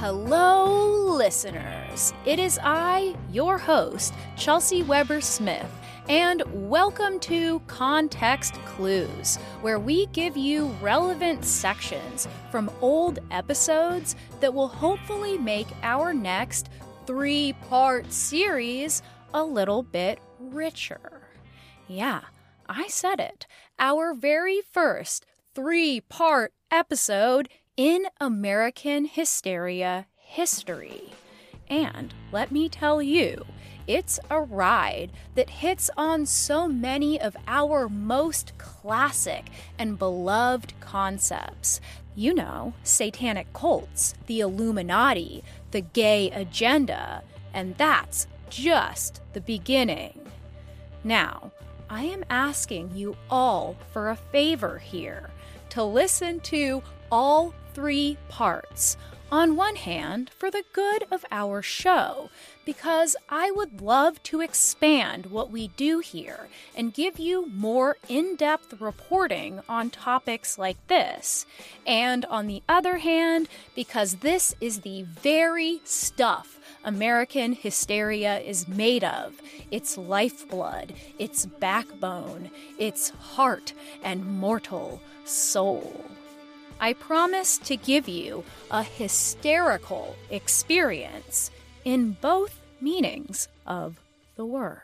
Hello, listeners. It is I, your host, Chelsea Weber Smith, and welcome to Context Clues, where we give you relevant sections from old episodes that will hopefully make our next three part series a little bit richer. Yeah, I said it. Our very first three part episode in American hysteria history. And let me tell you, it's a ride that hits on so many of our most classic and beloved concepts. You know, satanic cults, the Illuminati, the gay agenda, and that's just the beginning. Now, I am asking you all for a favor here to listen to all three parts. On one hand, for the good of our show, because I would love to expand what we do here and give you more in depth reporting on topics like this. And on the other hand, because this is the very stuff American hysteria is made of its lifeblood, its backbone, its heart and mortal soul. I promise to give you a hysterical experience in both meanings of the word.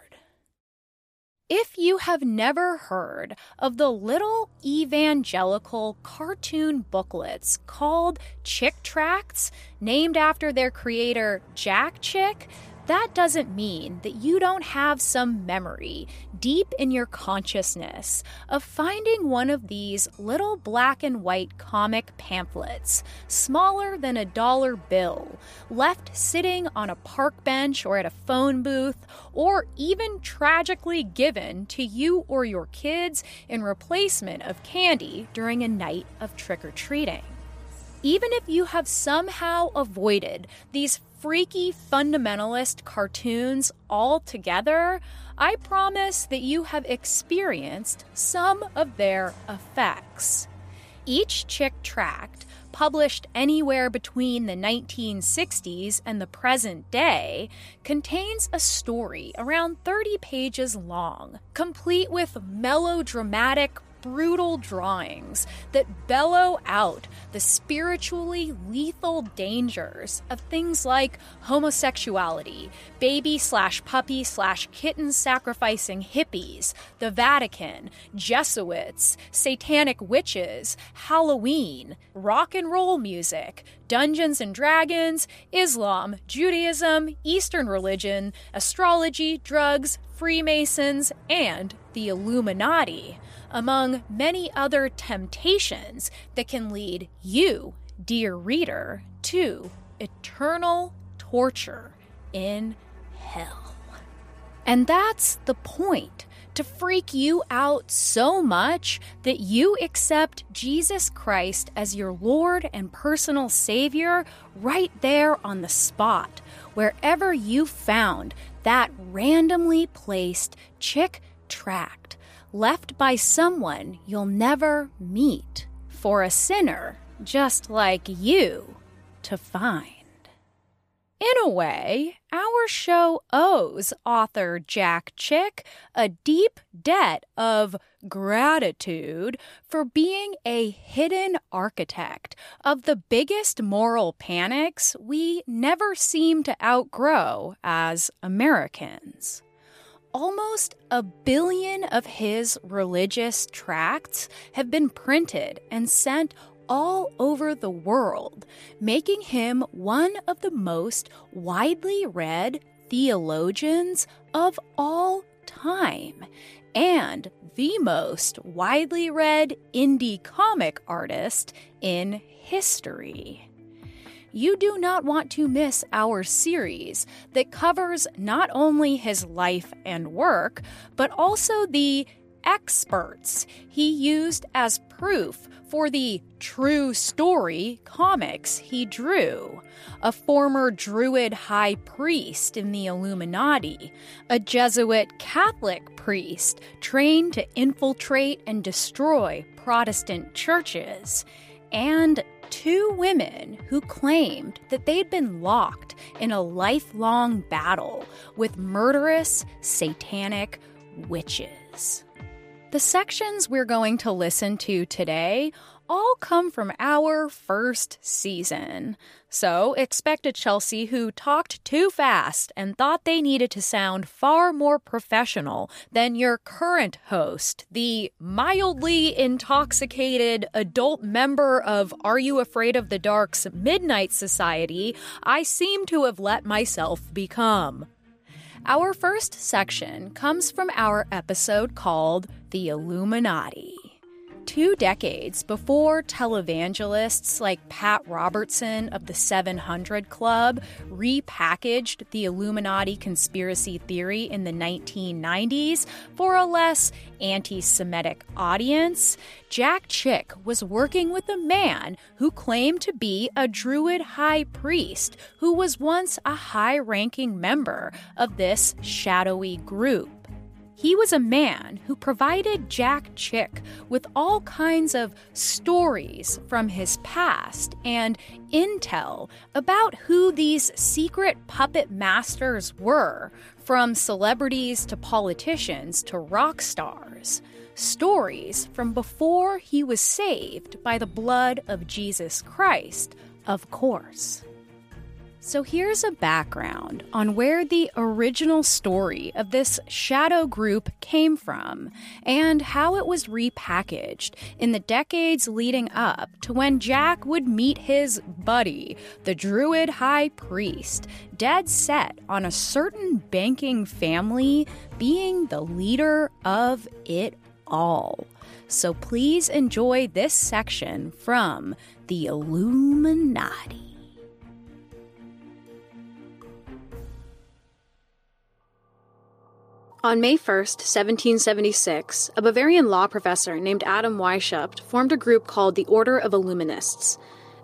If you have never heard of the little evangelical cartoon booklets called Chick Tracts, named after their creator Jack Chick, that doesn't mean that you don't have some memory deep in your consciousness of finding one of these little black and white comic pamphlets, smaller than a dollar bill, left sitting on a park bench or at a phone booth, or even tragically given to you or your kids in replacement of candy during a night of trick or treating. Even if you have somehow avoided these freaky fundamentalist cartoons all together, I promise that you have experienced some of their effects. Each Chick tract, published anywhere between the 1960s and the present day, contains a story around 30 pages long, complete with melodramatic brutal drawings that bellow out the spiritually lethal dangers of things like homosexuality, baby slash puppy slash kitten sacrificing hippies, the Vatican, Jesuits, satanic witches, Halloween, rock and roll music, Dungeons and Dragons, Islam, Judaism, Eastern religion, astrology, drugs, Freemasons, and the Illuminati among many other temptations that can lead you, dear reader, to eternal torture in hell. And that's the point to freak you out so much that you accept Jesus Christ as your Lord and personal Savior right there on the spot, wherever you found that randomly placed chick tract left by someone you'll never meet for a sinner just like you to find. In a way, our show owes author Jack Chick a deep debt of gratitude for being a hidden architect of the biggest moral panics we never seem to outgrow as Americans almost a billion of his religious tracts have been printed and sent all over the world, making him one of the most widely read theologians of all time and the most widely read indie comic artist in history you do not want to miss our series that covers not only his life and work, but also the experts he used as proof for the true story comics he drew. A former Druid high priest in the Illuminati, a Jesuit Catholic priest trained to infiltrate and destroy Protestant churches and two women who claimed that they'd been locked in a lifelong battle with murderous, satanic witches. The sections we're going to listen to today all come from our first season. So expect a Chelsea who talked too fast and thought they needed to sound far more professional than your current host, the mildly intoxicated adult member of Are You Afraid of the Dark's Midnight Society I seem to have let myself become. Our first section comes from our episode called The Illuminati two decades before televangelists like Pat Robertson of the 700 Club repackaged the Illuminati conspiracy theory in the 1990s for a less anti Semitic audience, Jack Chick was working with a man who claimed to be a Druid high priest who was once a high ranking member of this shadowy group. He was a man who provided Jack Chick with all kinds of stories from his past and intel about who these secret puppet masters were, from celebrities to politicians to rock stars. Stories from before he was saved by the blood of Jesus Christ, of course. So here's a background on where the original story of this shadow group came from and how it was repackaged in the decades leading up to when Jack would meet his buddy, the Druid High Priest, dead set on a certain banking family being the leader of it all. So please enjoy this section from The Illuminati. On May 1, 1776, a Bavarian law professor named Adam Weishaupt formed a group called the Order of Illuminists.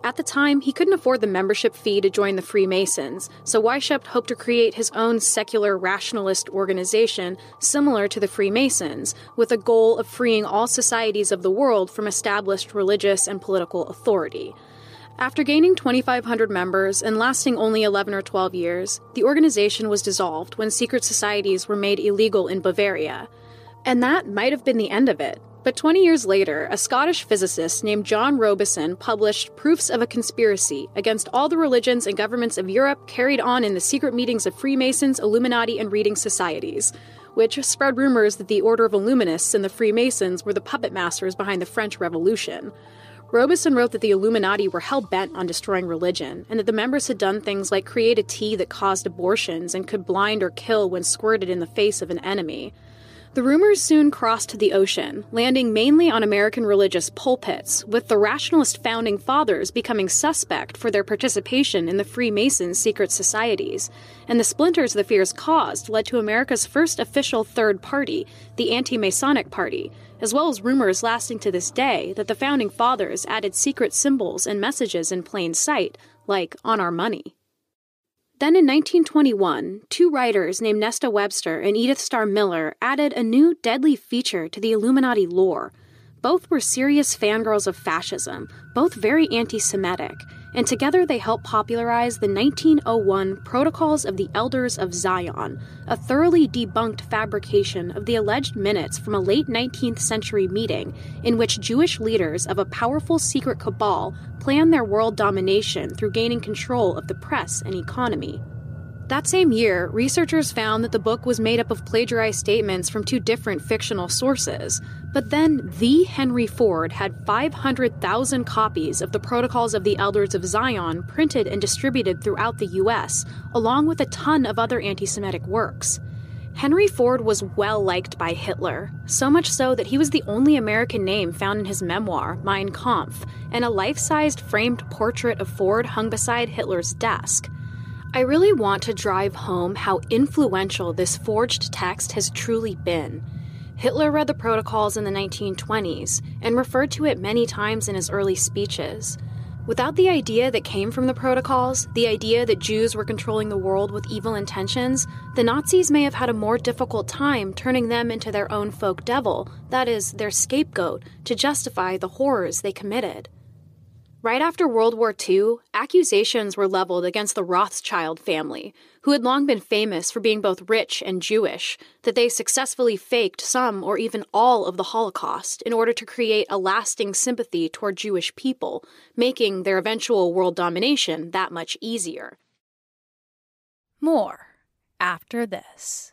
At the time, he couldn't afford the membership fee to join the Freemasons, so Weishaupt hoped to create his own secular rationalist organization similar to the Freemasons, with a goal of freeing all societies of the world from established religious and political authority. After gaining 2,500 members and lasting only 11 or 12 years, the organization was dissolved when secret societies were made illegal in Bavaria. And that might have been the end of it. But 20 years later, a Scottish physicist named John Robison published Proofs of a Conspiracy against all the religions and governments of Europe carried on in the secret meetings of Freemasons, Illuminati, and reading societies, which spread rumors that the Order of Illuminists and the Freemasons were the puppet masters behind the French Revolution. Robison wrote that the Illuminati were hell bent on destroying religion, and that the members had done things like create a tea that caused abortions and could blind or kill when squirted in the face of an enemy. The rumors soon crossed the ocean, landing mainly on American religious pulpits, with the rationalist founding fathers becoming suspect for their participation in the Freemasons' secret societies. And the splinters the fears caused led to America's first official third party, the Anti Masonic Party, as well as rumors lasting to this day that the founding fathers added secret symbols and messages in plain sight, like on our money. Then in 1921, two writers named Nesta Webster and Edith Starr Miller added a new deadly feature to the Illuminati lore. Both were serious fangirls of fascism, both very anti Semitic, and together they helped popularize the 1901 Protocols of the Elders of Zion, a thoroughly debunked fabrication of the alleged minutes from a late 19th century meeting in which Jewish leaders of a powerful secret cabal planned their world domination through gaining control of the press and economy. That same year, researchers found that the book was made up of plagiarized statements from two different fictional sources. But then, the Henry Ford had 500,000 copies of the Protocols of the Elders of Zion printed and distributed throughout the US, along with a ton of other anti Semitic works. Henry Ford was well liked by Hitler, so much so that he was the only American name found in his memoir, Mein Kampf, and a life sized framed portrait of Ford hung beside Hitler's desk. I really want to drive home how influential this forged text has truly been. Hitler read the protocols in the 1920s and referred to it many times in his early speeches. Without the idea that came from the protocols, the idea that Jews were controlling the world with evil intentions, the Nazis may have had a more difficult time turning them into their own folk devil, that is, their scapegoat, to justify the horrors they committed. Right after World War II, accusations were leveled against the Rothschild family, who had long been famous for being both rich and Jewish, that they successfully faked some or even all of the Holocaust in order to create a lasting sympathy toward Jewish people, making their eventual world domination that much easier. More after this.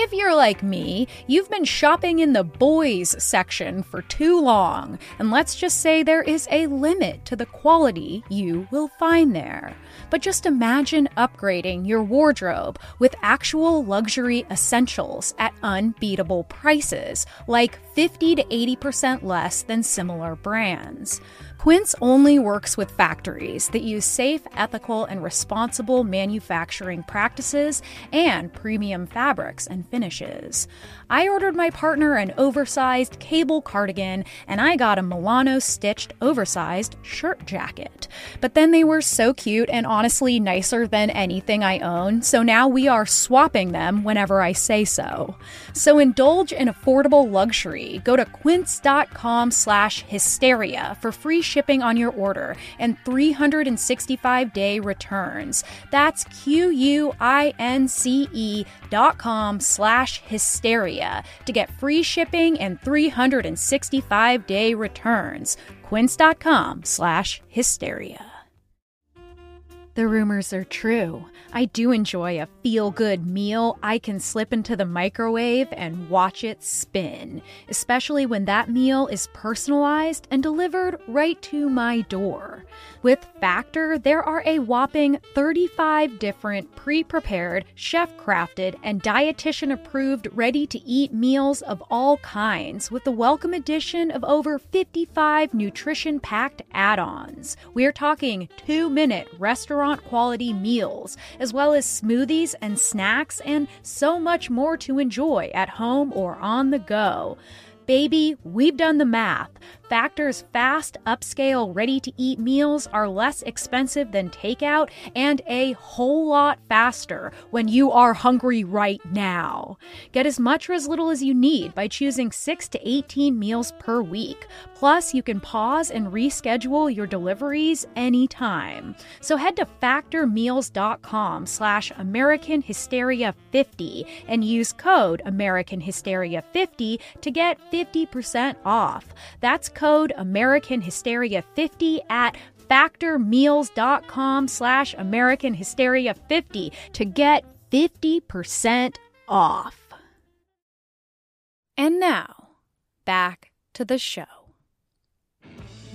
If you're like me, you've been shopping in the boys section for too long, and let's just say there is a limit to the quality you will find there. But just imagine upgrading your wardrobe with actual luxury essentials at unbeatable prices, like 50 to 80% less than similar brands. Quince only works with factories that use safe, ethical, and responsible manufacturing practices and premium fabrics and finishes. I ordered my partner an oversized cable cardigan and I got a Milano stitched oversized shirt jacket. But then they were so cute and honestly nicer than anything I own, so now we are swapping them whenever I say so. So indulge in affordable luxury. Go to quince.com slash hysteria for free shipping on your order and 365 day returns. That's Q U I N C E dot com slash hysteria to get free shipping and 365 day returns. Quince.com slash hysteria. The rumors are true. I do enjoy a feel good meal I can slip into the microwave and watch it spin, especially when that meal is personalized and delivered right to my door. With Factor, there are a whopping 35 different pre prepared, chef crafted, and dietitian approved ready to eat meals of all kinds, with the welcome addition of over 55 nutrition packed add ons. We're talking two minute restaurant quality meals, as well as smoothies and snacks, and so much more to enjoy at home or on the go. Baby, we've done the math. Factor's fast, upscale, ready to eat meals are less expensive than takeout and a whole lot faster when you are hungry right now. Get as much or as little as you need by choosing 6 to 18 meals per week. Plus, you can pause and reschedule your deliveries anytime. So head to factormeals.com slash American Hysteria 50 and use code American Hysteria 50 to get 50% off. That's code American Hysteria 50 at factormeals.com slash American Hysteria 50 to get 50% off. And now, back to the show.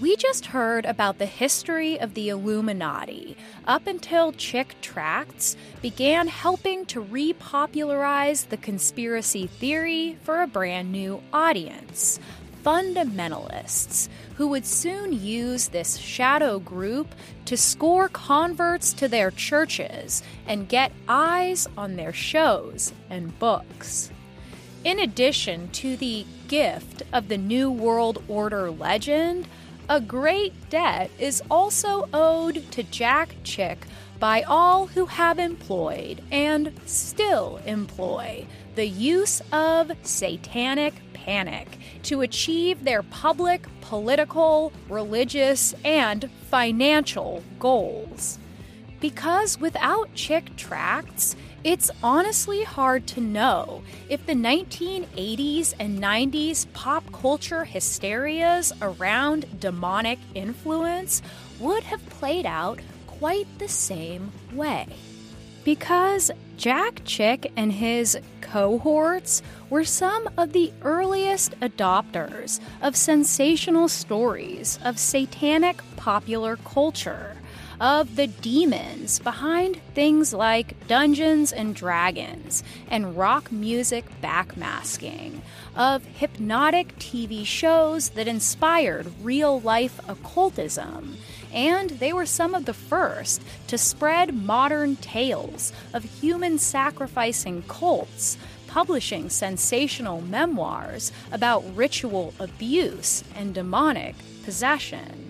We just heard about the history of the Illuminati up until Chick Tracts began helping to repopularize the conspiracy theory for a brand new audience fundamentalists who would soon use this shadow group to score converts to their churches and get eyes on their shows and books. In addition to the gift of the New World Order legend, a great debt is also owed to Jack Chick by all who have employed and still employ the use of satanic panic to achieve their public, political, religious, and financial goals. Because without Chick Tracts, it's honestly hard to know if the 1980s and 90s pop culture hysterias around demonic influence would have played out quite the same way. Because Jack Chick and his cohorts were some of the earliest adopters of sensational stories of satanic popular culture, of the demons behind things like Dungeons and Dragons and rock music backmasking, of hypnotic TV shows that inspired real life occultism and they were some of the first to spread modern tales of human sacrificing cults, publishing sensational memoirs about ritual abuse and demonic possession.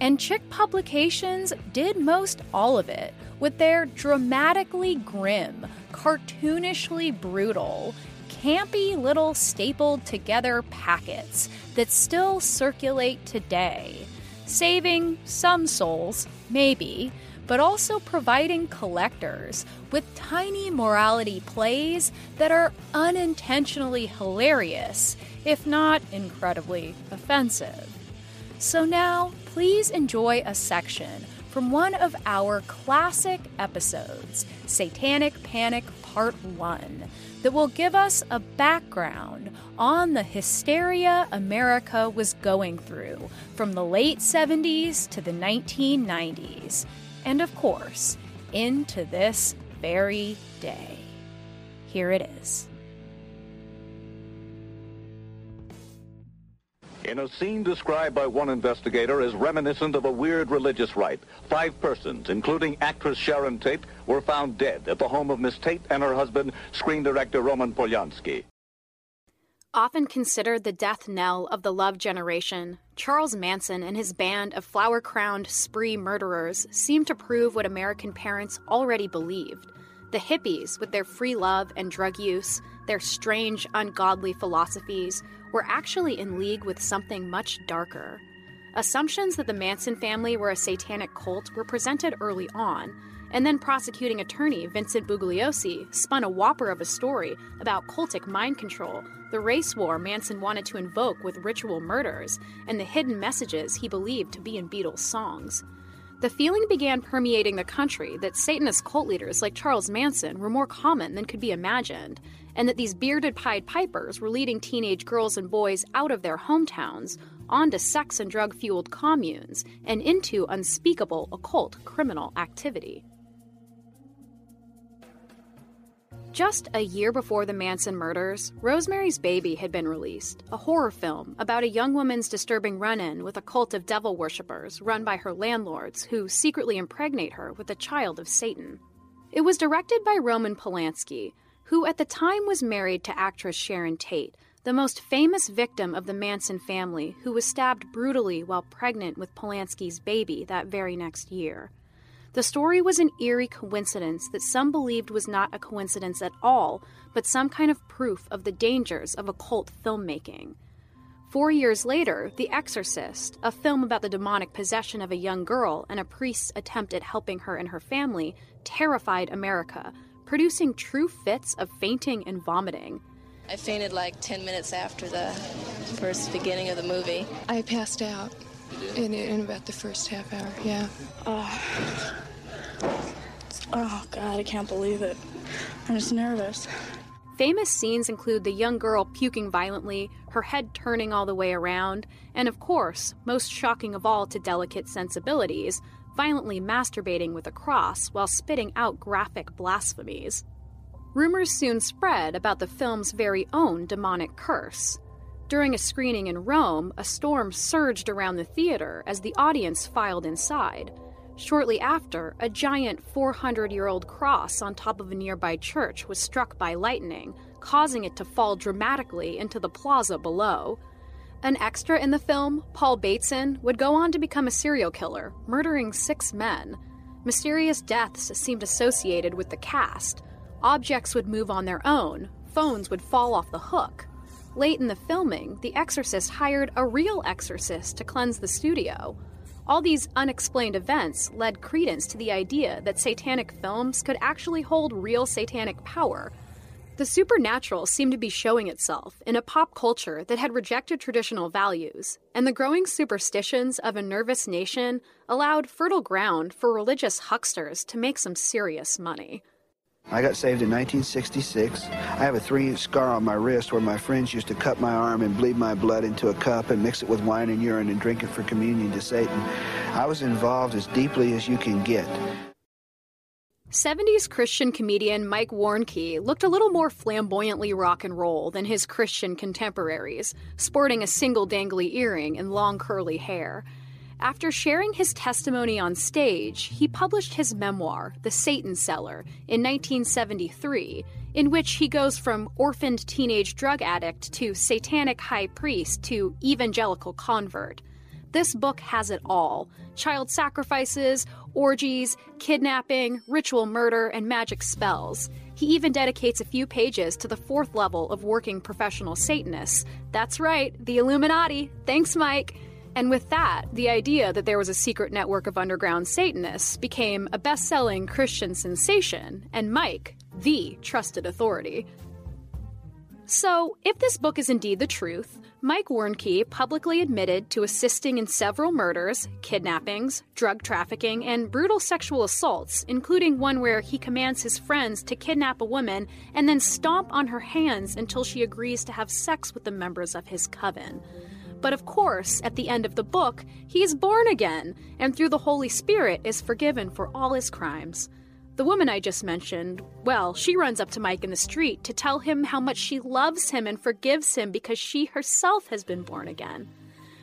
And Chick Publications did most all of it with their dramatically grim, cartoonishly brutal, campy little stapled together packets that still circulate today, saving some souls, maybe, but also providing collectors with tiny morality plays that are unintentionally hilarious, if not incredibly offensive. So now, please enjoy a section from one of our classic episodes, Satanic Panic Part 1, that will give us a background on the hysteria America was going through from the late 70s to the 1990s, and of course, into this very day. Here it is. In a scene described by one investigator as reminiscent of a weird religious rite, five persons, including actress Sharon Tate, were found dead at the home of Miss Tate and her husband, screen director Roman Polanski. Often considered the death knell of the love generation, Charles Manson and his band of flower crowned spree murderers seem to prove what American parents already believed. The hippies, with their free love and drug use, their strange, ungodly philosophies, were actually in league with something much darker. Assumptions that the Manson family were a satanic cult were presented early on, and then prosecuting attorney Vincent Bugliosi spun a whopper of a story about cultic mind control, the race war Manson wanted to invoke with ritual murders, and the hidden messages he believed to be in Beatles songs. The feeling began permeating the country that Satanist cult leaders like Charles Manson were more common than could be imagined, and that these bearded Pied Pipers were leading teenage girls and boys out of their hometowns onto sex and drug fueled communes and into unspeakable occult criminal activity. Just a year before the Manson murders, Rosemary's Baby had been released, a horror film about a young woman's disturbing run in with a cult of devil worshippers run by her landlords who secretly impregnate her with a child of Satan. It was directed by Roman Polanski, who at the time was married to actress Sharon Tate, the most famous victim of the Manson family, who was stabbed brutally while pregnant with Polanski's baby that very next year. The story was an eerie coincidence that some believed was not a coincidence at all, but some kind of proof of the dangers of occult filmmaking. Four years later, The Exorcist, a film about the demonic possession of a young girl and a priest's attempt at helping her and her family, terrified America, producing true fits of fainting and vomiting. I fainted like 10 minutes after the first beginning of the movie. I passed out in, in about the first half hour, yeah. Oh. oh, God, I can't believe it. I'm just nervous. Famous scenes include the young girl puking violently, her head turning all the way around, and of course, most shocking of all to delicate sensibilities, violently masturbating with a cross while spitting out graphic blasphemies. Rumors soon spread about the film's very own demonic curse. During a screening in Rome, a storm surged around the theater as the audience filed inside. Shortly after, a giant 400 year old cross on top of a nearby church was struck by lightning, causing it to fall dramatically into the plaza below. An extra in the film, Paul Bateson, would go on to become a serial killer, murdering six men. Mysterious deaths seemed associated with the cast. Objects would move on their own, phones would fall off the hook. Late in the filming, The Exorcist hired a real exorcist to cleanse the studio. All these unexplained events led credence to the idea that satanic films could actually hold real satanic power, the supernatural seemed to be showing itself in a pop culture that had rejected traditional values, and the growing superstitions of a nervous nation allowed fertile ground for religious hucksters to make some serious money. I got saved in 1966. I have a three inch scar on my wrist where my friends used to cut my arm and bleed my blood into a cup and mix it with wine and urine and drink it for communion to Satan. I was involved as deeply as you can get. 70s Christian comedian Mike Warnke looked a little more flamboyantly rock and roll than his Christian contemporaries, sporting a single dangly earring and long curly hair. After sharing his testimony on stage, he published his memoir, The Satan Seller, in 1973, in which he goes from orphaned teenage drug addict to satanic high priest to evangelical convert. This book has it all child sacrifices, orgies, kidnapping, ritual murder, and magic spells. He even dedicates a few pages to the fourth level of working professional Satanists. That's right, the Illuminati. Thanks, Mike. And with that, the idea that there was a secret network of underground Satanists became a best selling Christian sensation, and Mike, the trusted authority. So, if this book is indeed the truth, Mike Warnke publicly admitted to assisting in several murders, kidnappings, drug trafficking, and brutal sexual assaults, including one where he commands his friends to kidnap a woman and then stomp on her hands until she agrees to have sex with the members of his coven. But of course, at the end of the book, he is born again, and through the Holy Spirit is forgiven for all his crimes. The woman I just mentioned, well, she runs up to Mike in the street to tell him how much she loves him and forgives him because she herself has been born again.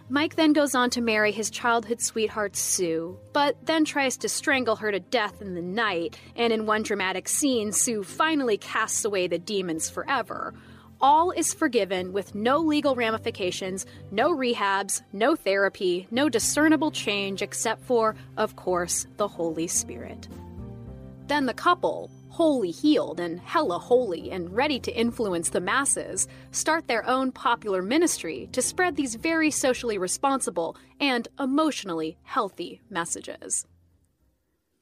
Mike then goes on to marry his childhood sweetheart Sue, but then tries to strangle her to death in the night, and in one dramatic scene, Sue finally casts away the demons forever. All is forgiven with no legal ramifications, no rehabs, no therapy, no discernible change except for, of course, the Holy Spirit. Then the couple, wholly healed and hella holy and ready to influence the masses, start their own popular ministry to spread these very socially responsible and emotionally healthy messages.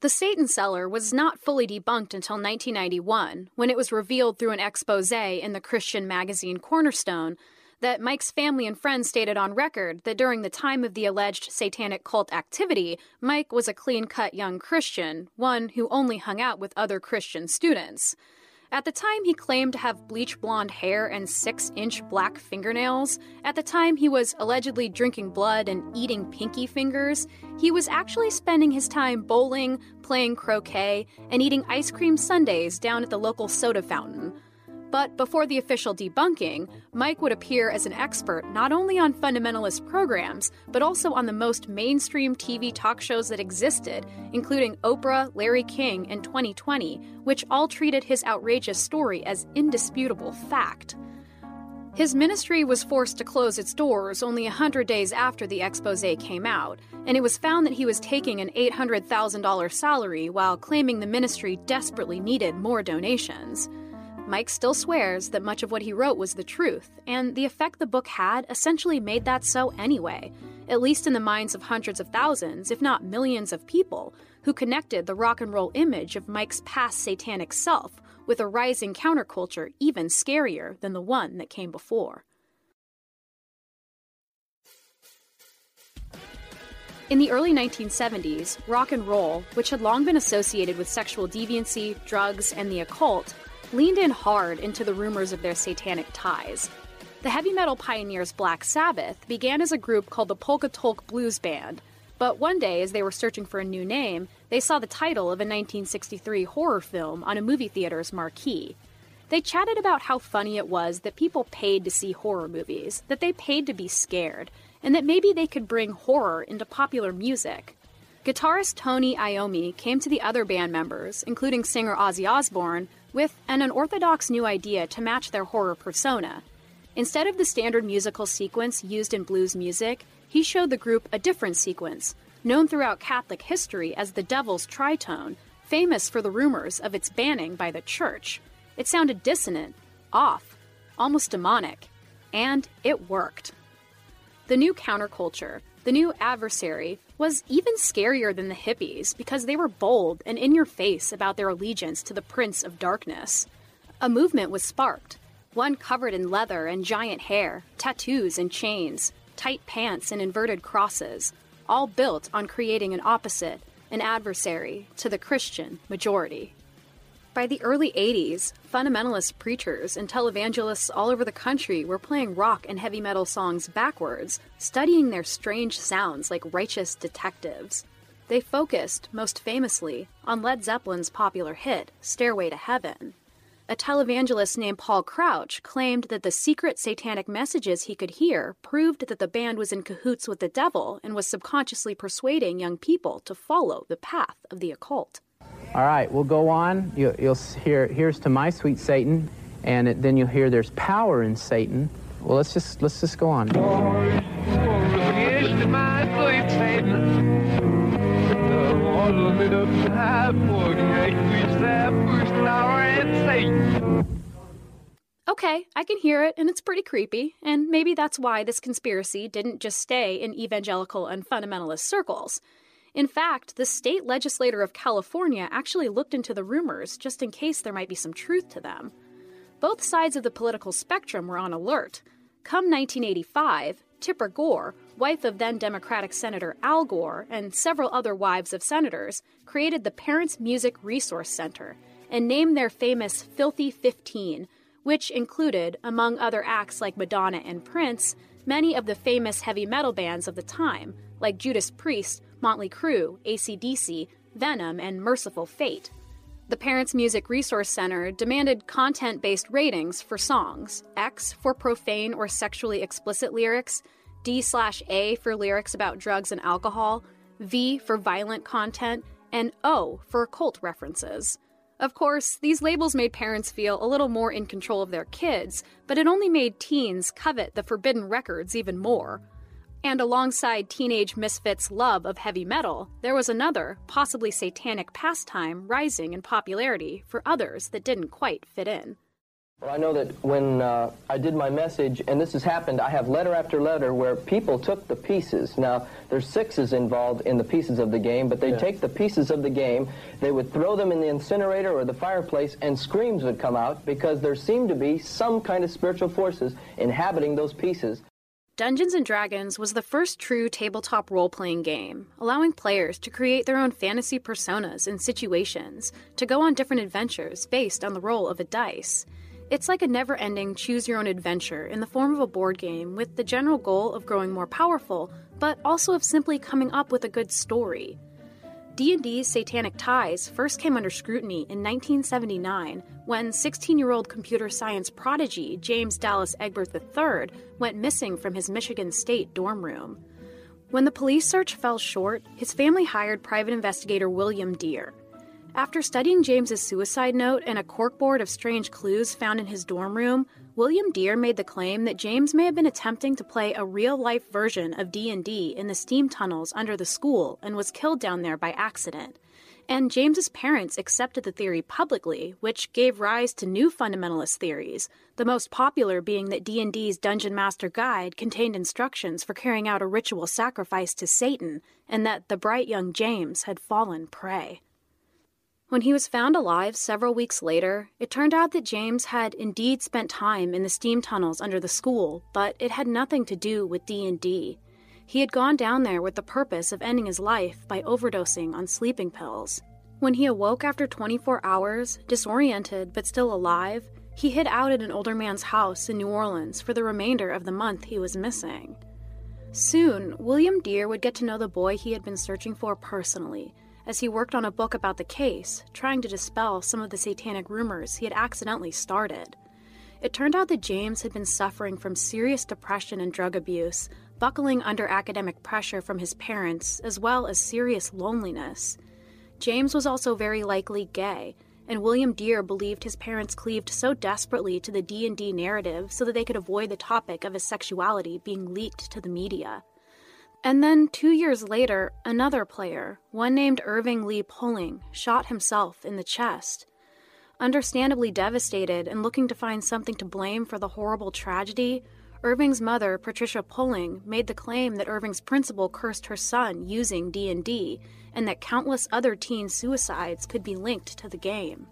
The Satan Seller was not fully debunked until 1991, when it was revealed through an expose in the Christian magazine Cornerstone that Mike's family and friends stated on record that during the time of the alleged satanic cult activity, Mike was a clean cut young Christian, one who only hung out with other Christian students. At the time, he claimed to have bleach blonde hair and six inch black fingernails. At the time, he was allegedly drinking blood and eating pinky fingers. He was actually spending his time bowling, playing croquet, and eating ice cream sundaes down at the local soda fountain. But before the official debunking, Mike would appear as an expert not only on fundamentalist programs, but also on the most mainstream TV talk shows that existed, including Oprah, Larry King, and 2020, which all treated his outrageous story as indisputable fact. His ministry was forced to close its doors only a 100 days after the expose came out, and it was found that he was taking an $800,000 salary while claiming the ministry desperately needed more donations. Mike still swears that much of what he wrote was the truth, and the effect the book had essentially made that so anyway, at least in the minds of hundreds of thousands, if not millions of people, who connected the rock and roll image of Mike's past satanic self with a rising counterculture even scarier than the one that came before. In the early 1970s, rock and roll, which had long been associated with sexual deviancy, drugs, and the occult, leaned in hard into the rumors of their satanic ties. The heavy metal pioneers Black Sabbath began as a group called the Polka Tulk Blues Band, but one day, as they were searching for a new name, they saw the title of a 1963 horror film on a movie theater's marquee. They chatted about how funny it was that people paid to see horror movies, that they paid to be scared, and that maybe they could bring horror into popular music. Guitarist Tony Iommi came to the other band members, including singer Ozzy Osbourne, with an unorthodox new idea to match their horror persona. Instead of the standard musical sequence used in blues music, he showed the group a different sequence, known throughout Catholic history as the Devil's Tritone, famous for the rumors of its banning by the Church. It sounded dissonant, off, almost demonic, and it worked. The new counterculture, the new adversary, was even scarier than the hippies because they were bold and in your face about their allegiance to the Prince of Darkness. A movement was sparked, one covered in leather and giant hair, tattoos and chains, tight pants and inverted crosses, all built on creating an opposite, an adversary, to the Christian majority. By the early 80s, fundamentalist preachers and televangelists all over the country were playing rock and heavy metal songs backwards, studying their strange sounds like righteous detectives. They focused, most famously, on Led Zeppelin's popular hit, Stairway to Heaven. A televangelist named Paul Crouch claimed that the secret satanic messages he could hear proved that the band was in cahoots with the devil and was subconsciously persuading young people to follow the path of the occult. All right, we'll go on. You, will hear, here's to my sweet Satan, and it, then you'll hear there's power in Satan. Well, let's just let's just go on. Okay, I can hear it, and it's pretty creepy, and maybe that's why this conspiracy didn't just stay in evangelical and fundamentalist circles. In fact, the state legislator of California actually looked into the rumors just in case there might be some truth to them. Both sides of the political spectrum were on alert. Come 1985, Tipper Gore, wife of then Democratic Senator Al Gore, and several other wives of senators, created the Parents Music Resource Center and named their famous Filthy 15, which included, among other acts like Madonna and Prince, many of the famous heavy metal bands of the time, like Judas Priest, Motley Crue, ACDC, Venom, and Mercyful Fate. The Parents Music Resource Center demanded content based ratings for songs X for profane or sexually explicit lyrics, D slash A for lyrics about drugs and alcohol, V for violent content, and O for occult references. Of course, these labels made parents feel a little more in control of their kids, but it only made teens covet the forbidden records even more. And alongside teenage misfits' love of heavy metal, there was another, possibly satanic pastime rising in popularity for others that didn't quite fit in. Well, I know that when uh, I did my message, and this has happened, I have letter after letter where people took the pieces. Now, there's sixes involved in the pieces of the game, but they yeah. take the pieces of the game, they would throw them in the incinerator or the fireplace, and screams would come out because there seemed to be some kind of spiritual forces inhabiting those pieces. Dungeons and Dragons was the first true tabletop role playing game, allowing players to create their own fantasy personas and situations, to go on different adventures based on the roll of a dice. It's like a never ending choose your own adventure in the form of a board game with the general goal of growing more powerful, but also of simply coming up with a good story. D&D's Satanic Ties first came under scrutiny in 1979 when 16-year-old computer science prodigy James Dallas Egbert III went missing from his Michigan State dorm room. When the police search fell short, his family hired private investigator William Dear. After studying James's suicide note and a corkboard of strange clues found in his dorm room, William Dear made the claim that James may have been attempting to play a real-life version of D&D in the steam tunnels under the school and was killed down there by accident. And James's parents accepted the theory publicly, which gave rise to new fundamentalist theories, the most popular being that D&D's Dungeon Master Guide contained instructions for carrying out a ritual sacrifice to Satan, and that the bright young James had fallen prey. When he was found alive several weeks later, it turned out that James had indeed spent time in the steam tunnels under the school, but it had nothing to do with D&D. He had gone down there with the purpose of ending his life by overdosing on sleeping pills. When he awoke after 24 hours, disoriented but still alive, he hid out at an older man's house in New Orleans for the remainder of the month he was missing. Soon, William Dear would get to know the boy he had been searching for personally as he worked on a book about the case, trying to dispel some of the satanic rumors he had accidentally started. It turned out that James had been suffering from serious depression and drug abuse, buckling under academic pressure from his parents, as well as serious loneliness. James was also very likely gay, and William Dear believed his parents cleaved so desperately to the D&D narrative so that they could avoid the topic of his sexuality being leaked to the media. And then, two years later, another player, one named Irving Lee Pulling, shot himself in the chest. Understandably devastated and looking to find something to blame for the horrible tragedy, Irving's mother, Patricia Pulling, made the claim that Irving's principal cursed her son using D&D and that countless other teen suicides could be linked to the game.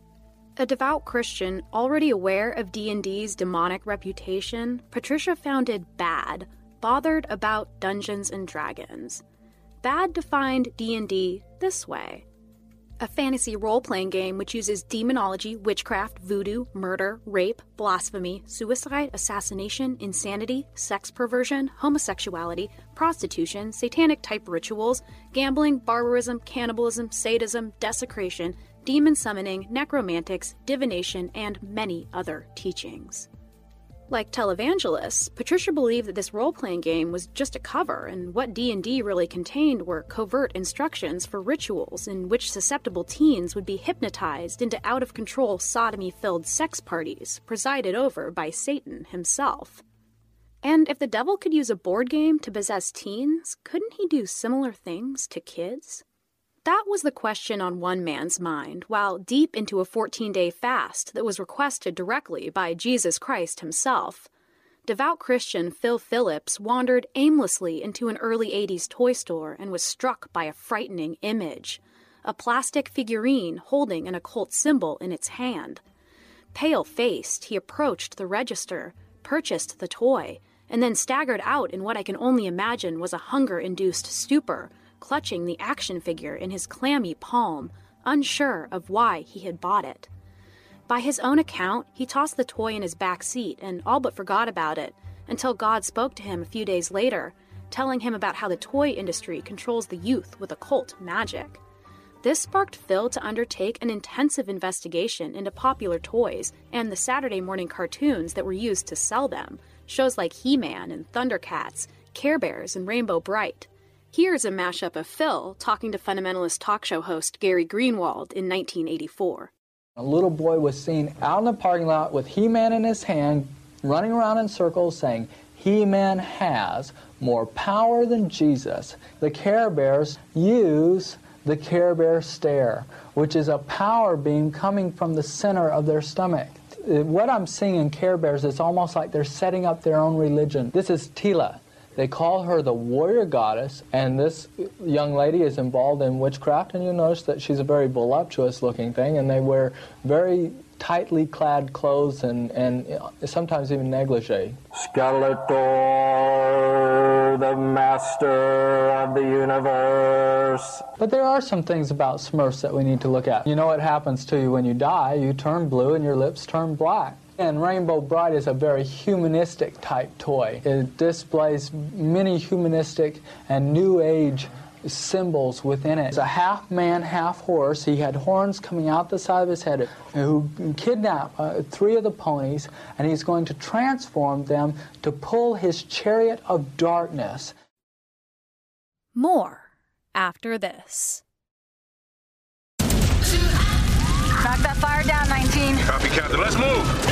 A devout Christian, already aware of D&D's demonic reputation, Patricia founded BAD, bothered about Dungeons and Dragons. Bad defined D&D this way: a fantasy role-playing game which uses demonology, witchcraft, voodoo, murder, rape, blasphemy, suicide, assassination, insanity, sex perversion, homosexuality, prostitution, satanic type rituals, gambling, barbarism, cannibalism, sadism, desecration, demon summoning, necromantics, divination, and many other teachings. Like televangelists, Patricia believed that this role-playing game was just a cover, and what D&D really contained were covert instructions for rituals in which susceptible teens would be hypnotized into out-of-control sodomy-filled sex parties presided over by Satan himself. And if the devil could use a board game to possess teens, couldn't he do similar things to kids? That was the question on one man's mind while deep into a 14 day fast that was requested directly by Jesus Christ himself. Devout Christian Phil Phillips wandered aimlessly into an early 80s toy store and was struck by a frightening image a plastic figurine holding an occult symbol in its hand. Pale faced, he approached the register, purchased the toy, and then staggered out in what I can only imagine was a hunger induced stupor clutching the action figure in his clammy palm, unsure of why he had bought it. By his own account, he tossed the toy in his back seat and all but forgot about it until God spoke to him a few days later, telling him about how the toy industry controls the youth with occult magic. This sparked Phil to undertake an intensive investigation into popular toys and the Saturday morning cartoons that were used to sell them, shows like He Man and Thundercats, Care Bears, and Rainbow Brite. Here's a mashup of Phil talking to fundamentalist talk show host Gary Greenwald in 1984. A little boy was seen out in the parking lot with He Man in his hand, running around in circles saying, He Man has more power than Jesus. The Care Bears use the Care Bear stare, which is a power beam coming from the center of their stomach. What I'm seeing in Care Bears is almost like they're setting up their own religion. This is Teela. They call her the warrior goddess, and this young lady is involved in witchcraft, and you notice that she's a very voluptuous looking thing, and they wear very tightly clad clothes and, and sometimes even negligee. Skeletor, the master of the universe. But there are some things about Smurfs that we need to look at. You know what happens to you when you die? You turn blue and your lips turn black. And Rainbow Brite is a very humanistic type toy. It displays many humanistic and new age symbols within it. It's a half man, half horse. He had horns coming out the side of his head who kidnapped uh, three of the ponies, and he's going to transform them to pull his chariot of darkness. More after this. Knock that fire down, 19. Copy, Captain. Let's move.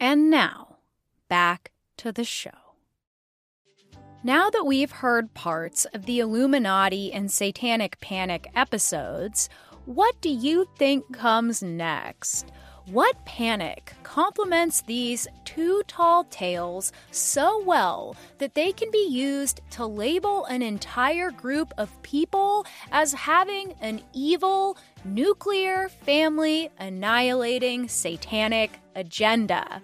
And now, back to the show. Now that we've heard parts of the Illuminati and Satanic Panic episodes, what do you think comes next? What panic complements these two tall tales so well that they can be used to label an entire group of people as having an evil, nuclear, family annihilating satanic agenda?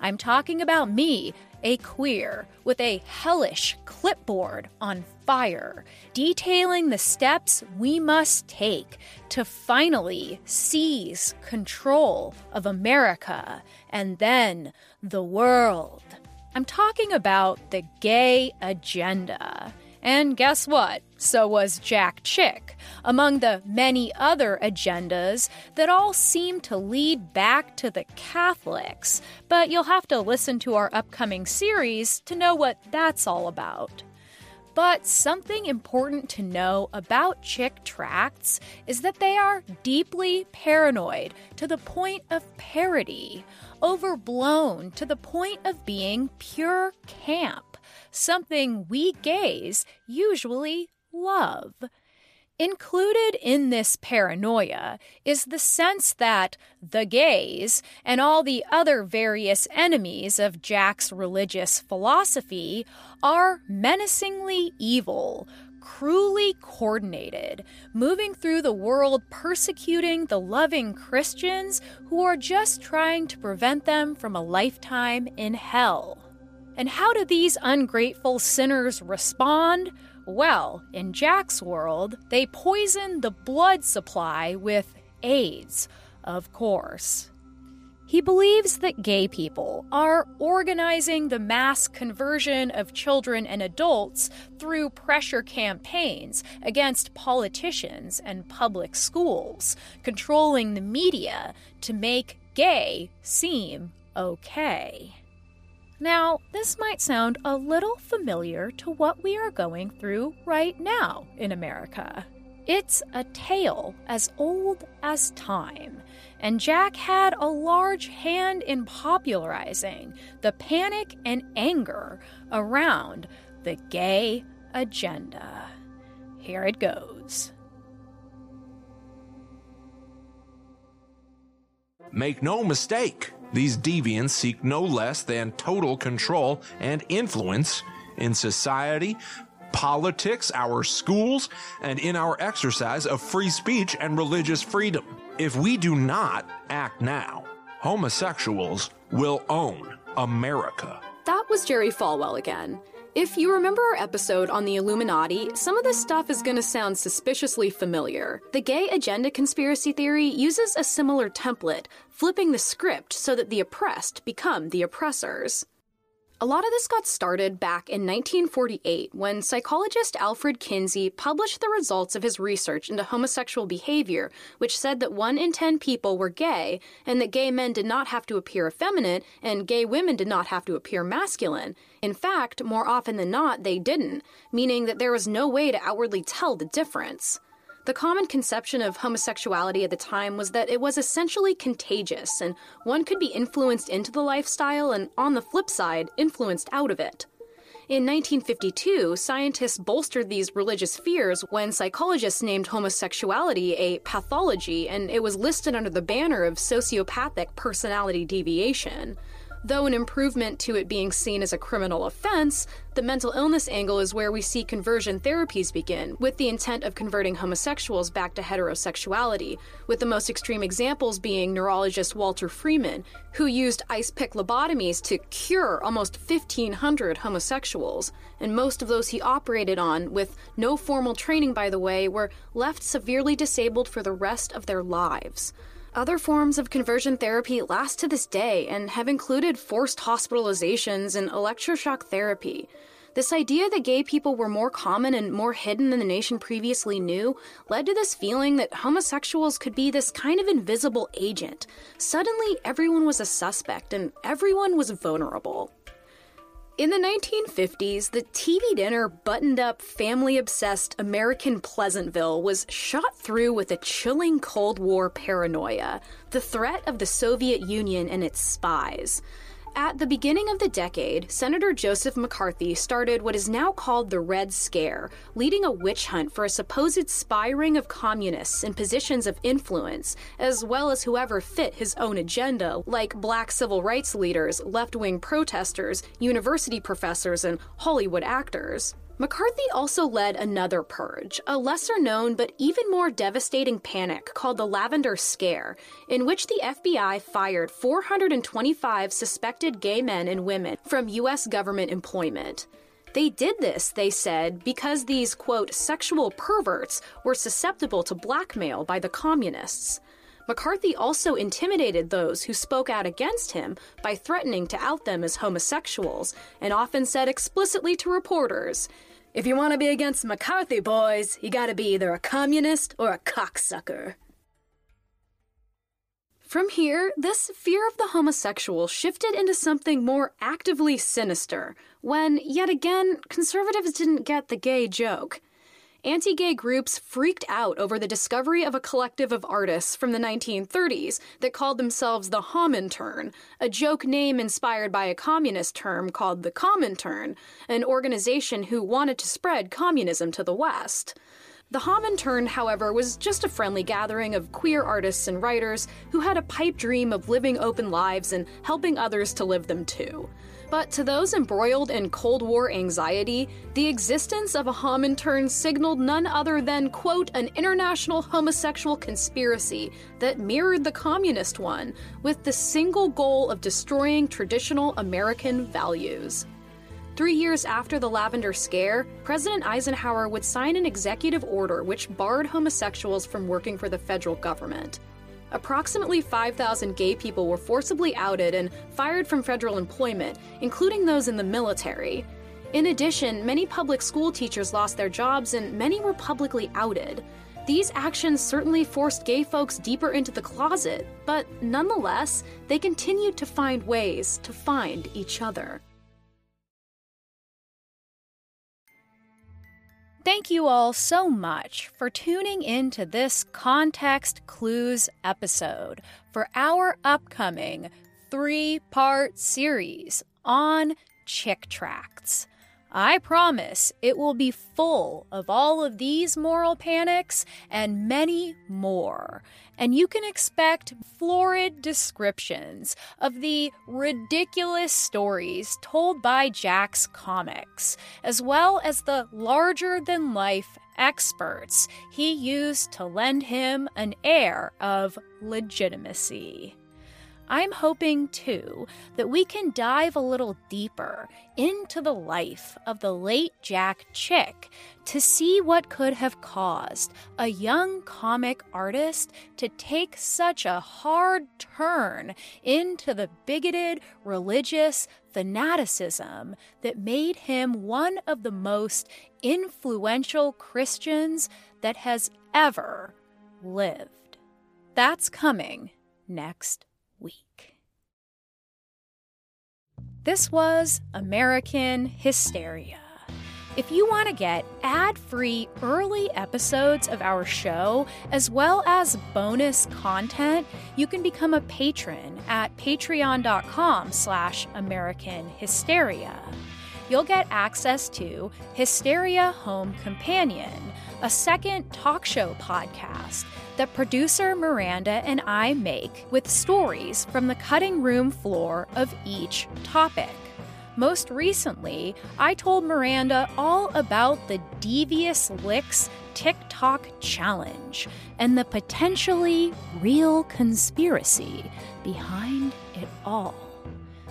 I'm talking about me, a queer, with a hellish clipboard on fire, detailing the steps we must take to finally seize control of America and then the world. I'm talking about the gay agenda. And guess what? So was Jack Chick, among the many other agendas that all seem to lead back to the Catholics. But you'll have to listen to our upcoming series to know what that's all about. But something important to know about Chick tracts is that they are deeply paranoid to the point of parody, overblown to the point of being pure camp something we gays usually love. Included in this paranoia is the sense that the gays and all the other various enemies of Jack's religious philosophy are menacingly evil, cruelly coordinated, moving through the world persecuting the loving Christians who are just trying to prevent them from a lifetime in hell. And how do these ungrateful sinners respond? Well, in Jack's world, they poison the blood supply with AIDS, of course. He believes that gay people are organizing the mass conversion of children and adults through pressure campaigns against politicians and public schools, controlling the media to make gay seem okay. Now, this might sound a little familiar to what we are going through right now in America. It's a tale as old as time, and Jack had a large hand in popularizing the panic and anger around the gay agenda. Here it goes. Make no mistake, these deviants seek no less than total control and influence in society, politics, our schools, and in our exercise of free speech and religious freedom. If we do not act now, homosexuals will own America. That was Jerry Falwell again. If you remember our episode on the Illuminati, some of this stuff is going to sound suspiciously familiar. The gay agenda conspiracy theory uses a similar template, flipping the script so that the oppressed become the oppressors. A lot of this got started back in 1948 when psychologist Alfred Kinsey published the results of his research into homosexual behavior, which said that 1 in 10 people were gay, and that gay men did not have to appear effeminate, and gay women did not have to appear masculine. In fact, more often than not, they didn't, meaning that there was no way to outwardly tell the difference. The common conception of homosexuality at the time was that it was essentially contagious, and one could be influenced into the lifestyle and, on the flip side, influenced out of it. In 1952, scientists bolstered these religious fears when psychologists named homosexuality a pathology and it was listed under the banner of sociopathic personality deviation. Though an improvement to it being seen as a criminal offense, the mental illness angle is where we see conversion therapies begin, with the intent of converting homosexuals back to heterosexuality, with the most extreme examples being neurologist Walter Freeman, who used ice pick lobotomies to cure almost 1,500 homosexuals, and most of those he operated on, with no formal training by the way, were left severely disabled for the rest of their lives. Other forms of conversion therapy last to this day and have included forced hospitalizations and electroshock therapy. This idea that gay people were more common and more hidden than the nation previously knew led to this feeling that homosexuals could be this kind of invisible agent. Suddenly, everyone was a suspect and everyone was vulnerable. In the 1950s, the TV dinner buttoned up, family obsessed American Pleasantville was shot through with a chilling Cold War paranoia the threat of the Soviet Union and its spies. At the beginning of the decade, Senator Joseph McCarthy started what is now called the Red Scare, leading a witch hunt for a supposed spy ring of communists in positions of influence, as well as whoever fit his own agenda, like black civil rights leaders, left wing protesters, university professors, and Hollywood actors. McCarthy also led another purge, a lesser known but even more devastating panic called the Lavender Scare, in which the FBI fired 425 suspected gay men and women from U.S. government employment. They did this, they said, because these, quote, sexual perverts were susceptible to blackmail by the communists. McCarthy also intimidated those who spoke out against him by threatening to out them as homosexuals, and often said explicitly to reporters, If you want to be against McCarthy, boys, you gotta be either a communist or a cocksucker. From here, this fear of the homosexual shifted into something more actively sinister, when, yet again, conservatives didn't get the gay joke anti gay groups freaked out over the discovery of a collective of artists from the 1930s that called themselves the Homintern, a joke name inspired by a communist term called the Comintern, an organization who wanted to spread communism to the West. The Homintern, however, was just a friendly gathering of queer artists and writers who had a pipe dream of living open lives and helping others to live them too. But to those embroiled in Cold War anxiety, the existence of a Homintern signaled none other than, quote, an international homosexual conspiracy that mirrored the communist one, with the single goal of destroying traditional American values. Three years after the Lavender Scare, President Eisenhower would sign an executive order which barred homosexuals from working for the federal government. Approximately 5,000 gay people were forcibly outed and fired from federal employment, including those in the military. In addition, many public school teachers lost their jobs and many were publicly outed. These actions certainly forced gay folks deeper into the closet, but nonetheless, they continued to find ways to find each other. Thank you all so much for tuning in to this Context Clues episode for our upcoming three part series on Chick Tracts. I promise it will be full of all of these moral panics and many more. And you can expect florid descriptions of the ridiculous stories told by Jack's comics, as well as the larger than life experts he used to lend him an air of legitimacy. I'm hoping, too, that we can dive a little deeper into the life of the late Jack Chick to see what could have caused a young comic artist to take such a hard turn into the bigoted religious fanaticism that made him one of the most influential Christians that has ever lived. That's coming next week. This was American Hysteria. If you want to get ad-free early episodes of our show as well as bonus content, you can become a patron at patreon.com slash American Hysteria. You'll get access to Hysteria Home Companion, a second talk show podcast that producer Miranda and I make with stories from the cutting room floor of each topic. Most recently, I told Miranda all about the Devious Licks TikTok challenge and the potentially real conspiracy behind it all.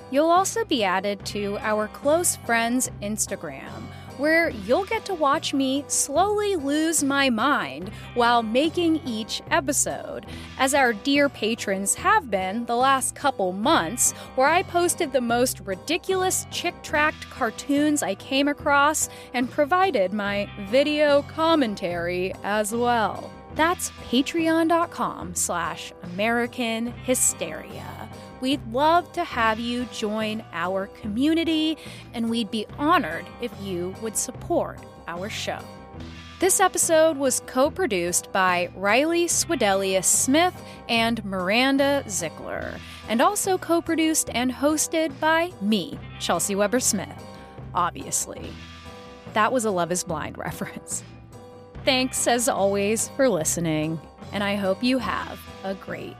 You'll also be added to our close friends Instagram where you'll get to watch me slowly lose my mind while making each episode, as our dear patrons have been the last couple months, where I posted the most ridiculous Chick tract cartoons I came across and provided my video commentary as well. That's patreon.com slash American Hysteria. We'd love to have you join our community, and we'd be honored if you would support our show. This episode was co produced by Riley Swedelius Smith and Miranda Zickler, and also co produced and hosted by me, Chelsea Weber Smith, obviously. That was a Love is Blind reference. Thanks, as always, for listening, and I hope you have a great.